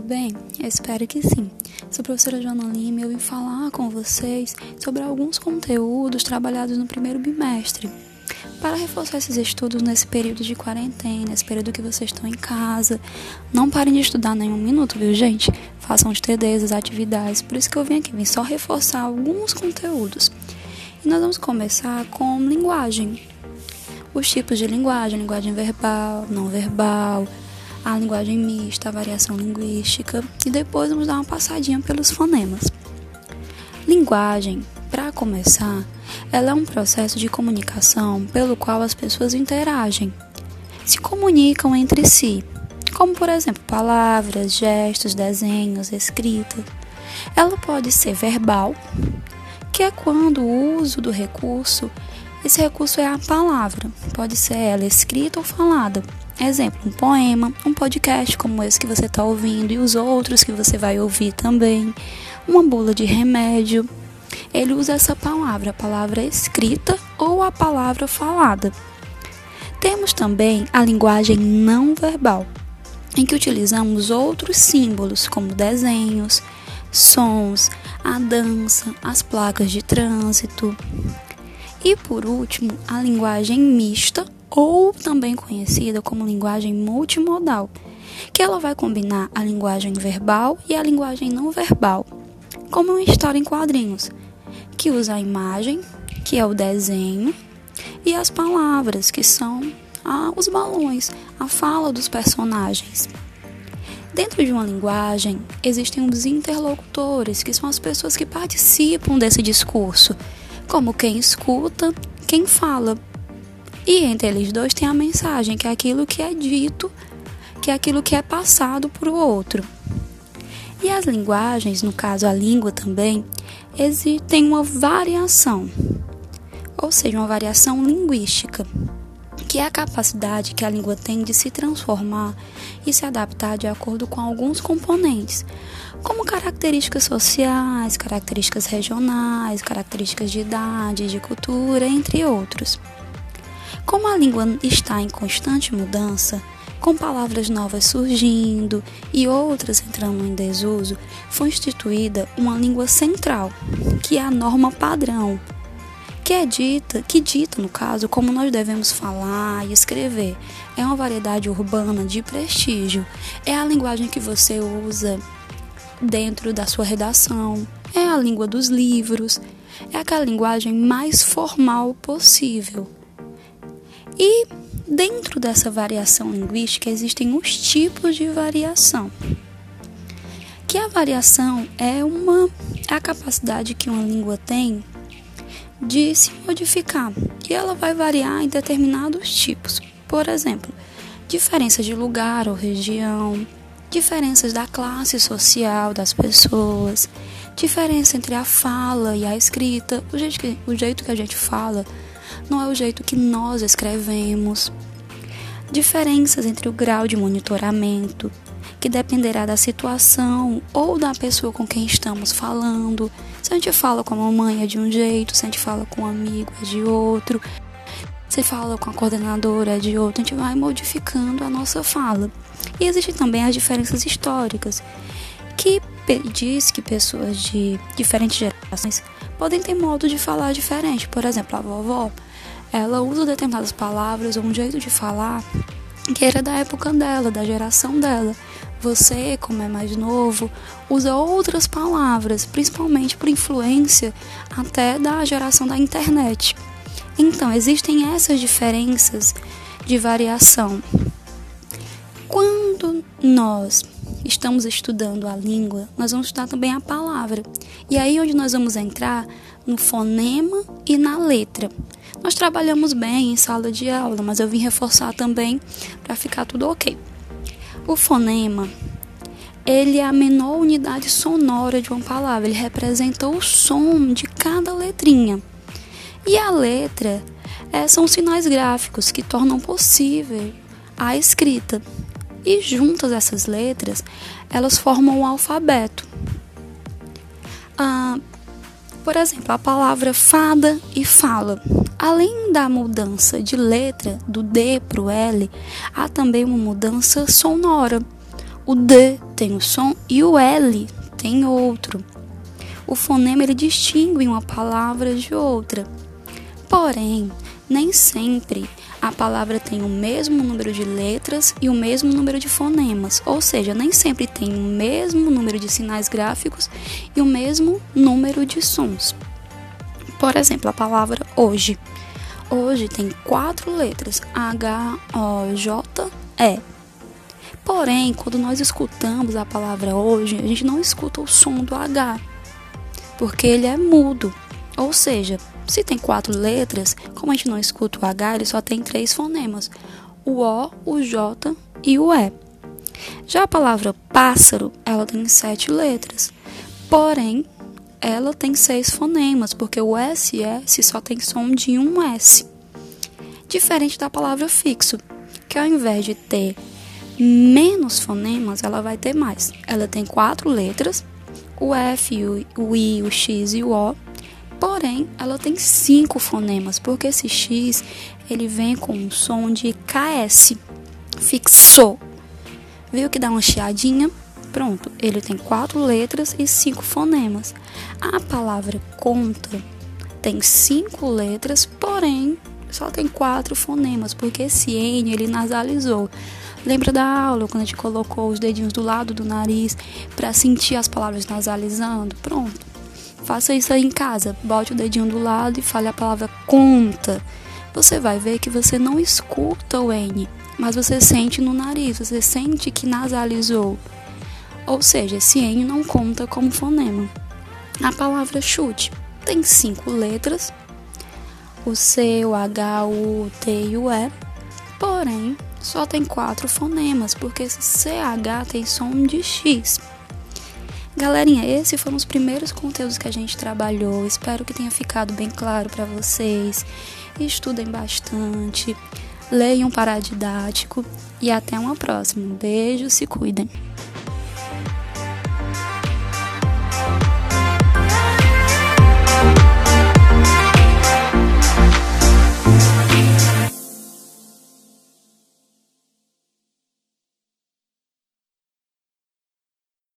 tudo bem? Eu espero que sim. Sou a professora Joana Lima e eu vim falar com vocês sobre alguns conteúdos trabalhados no primeiro bimestre. Para reforçar esses estudos nesse período de quarentena, nesse período que vocês estão em casa, não parem de estudar nenhum minuto, viu, gente? Façam os TDs, as atividades. Por isso que eu vim aqui, vim só reforçar alguns conteúdos. E nós vamos começar com linguagem. Os tipos de linguagem, linguagem verbal, não verbal, a linguagem mista, a variação linguística e depois vamos dar uma passadinha pelos fonemas. Linguagem, para começar, ela é um processo de comunicação pelo qual as pessoas interagem, se comunicam entre si, como por exemplo palavras, gestos, desenhos, escrita. Ela pode ser verbal, que é quando o uso do recurso, esse recurso é a palavra, pode ser ela escrita ou falada Exemplo, um poema, um podcast como esse que você está ouvindo e os outros que você vai ouvir também, uma bula de remédio. Ele usa essa palavra, a palavra escrita ou a palavra falada. Temos também a linguagem não verbal, em que utilizamos outros símbolos como desenhos, sons, a dança, as placas de trânsito. E por último, a linguagem mista ou também conhecida como linguagem multimodal, que ela vai combinar a linguagem verbal e a linguagem não verbal, como uma história em quadrinhos, que usa a imagem, que é o desenho, e as palavras, que são ah, os balões, a fala dos personagens. Dentro de uma linguagem, existem os interlocutores, que são as pessoas que participam desse discurso, como quem escuta, quem fala. E entre eles dois tem a mensagem, que é aquilo que é dito, que é aquilo que é passado para o outro. E as linguagens, no caso a língua também, tem uma variação, ou seja, uma variação linguística, que é a capacidade que a língua tem de se transformar e se adaptar de acordo com alguns componentes, como características sociais, características regionais, características de idade, de cultura, entre outros. Como a língua está em constante mudança, com palavras novas surgindo e outras entrando em desuso, foi instituída uma língua central, que é a norma padrão, que é dita, que dita no caso como nós devemos falar e escrever. É uma variedade urbana de prestígio. É a linguagem que você usa dentro da sua redação. É a língua dos livros. É aquela linguagem mais formal possível. E dentro dessa variação linguística existem os tipos de variação. Que a variação é uma é a capacidade que uma língua tem de se modificar e ela vai variar em determinados tipos. Por exemplo, diferenças de lugar ou região, diferenças da classe social das pessoas, diferença entre a fala e a escrita, o jeito que, o jeito que a gente fala não é o jeito que nós escrevemos. Diferenças entre o grau de monitoramento, que dependerá da situação ou da pessoa com quem estamos falando. Se a gente fala com a mãe é de um jeito, se a gente fala com um amigo é de outro, se fala com a coordenadora é de outro, a gente vai modificando a nossa fala. E existem também as diferenças históricas, que diz que pessoas de diferentes gerações podem ter modo de falar diferente. Por exemplo, a vovó, ela usa determinadas palavras ou um jeito de falar que era da época dela, da geração dela. Você, como é mais novo, usa outras palavras, principalmente por influência até da geração da internet. Então, existem essas diferenças de variação. Quando nós estamos estudando a língua, nós vamos estudar também a palavra. E aí onde nós vamos entrar no fonema e na letra. Nós trabalhamos bem em sala de aula, mas eu vim reforçar também para ficar tudo ok. O fonema, ele é a menor unidade sonora de uma palavra, ele representa o som de cada letrinha. E a letra é, são sinais gráficos que tornam possível a escrita e juntas essas letras elas formam o alfabeto. Ah, por exemplo, a palavra fada e fala. Além da mudança de letra do D para o L, há também uma mudança sonora. O D tem o som e o L tem outro. O fonema ele distingue uma palavra de outra. Porém, nem sempre a palavra tem o mesmo número de letras e o mesmo número de fonemas, ou seja, nem sempre tem o mesmo número de sinais gráficos e o mesmo número de sons. Por exemplo, a palavra hoje. Hoje tem quatro letras: H, O, J, E. Porém, quando nós escutamos a palavra hoje, a gente não escuta o som do H, porque ele é mudo. Ou seja, se tem quatro letras, como a gente não escuta o H, ele só tem três fonemas: o O, o J e o E. Já a palavra pássaro, ela tem sete letras. Porém, ela tem seis fonemas, porque o SS só tem som de um S. Diferente da palavra fixo, que ao invés de ter menos fonemas, ela vai ter mais. Ela tem quatro letras: o F, o I, o X e o O Porém, ela tem cinco fonemas, porque esse X ele vem com um som de KS. Fixou. Viu que dá uma chiadinha? Pronto, ele tem quatro letras e cinco fonemas. A palavra conta tem cinco letras, porém só tem quatro fonemas, porque esse N ele nasalizou. Lembra da aula quando a gente colocou os dedinhos do lado do nariz para sentir as palavras nasalizando? Pronto. Faça isso aí em casa. Bote o dedinho do lado e fale a palavra conta. Você vai ver que você não escuta o N, mas você sente no nariz, você sente que nasalizou. Ou seja, esse N não conta como fonema. A palavra chute tem cinco letras: o C, o H, o T e o E. Porém, só tem quatro fonemas, porque esse CH tem som de X. Galerinha, esses foram os primeiros conteúdos que a gente trabalhou. Espero que tenha ficado bem claro para vocês. Estudem bastante, leiam paradidático e até uma próxima. Beijo, se cuidem.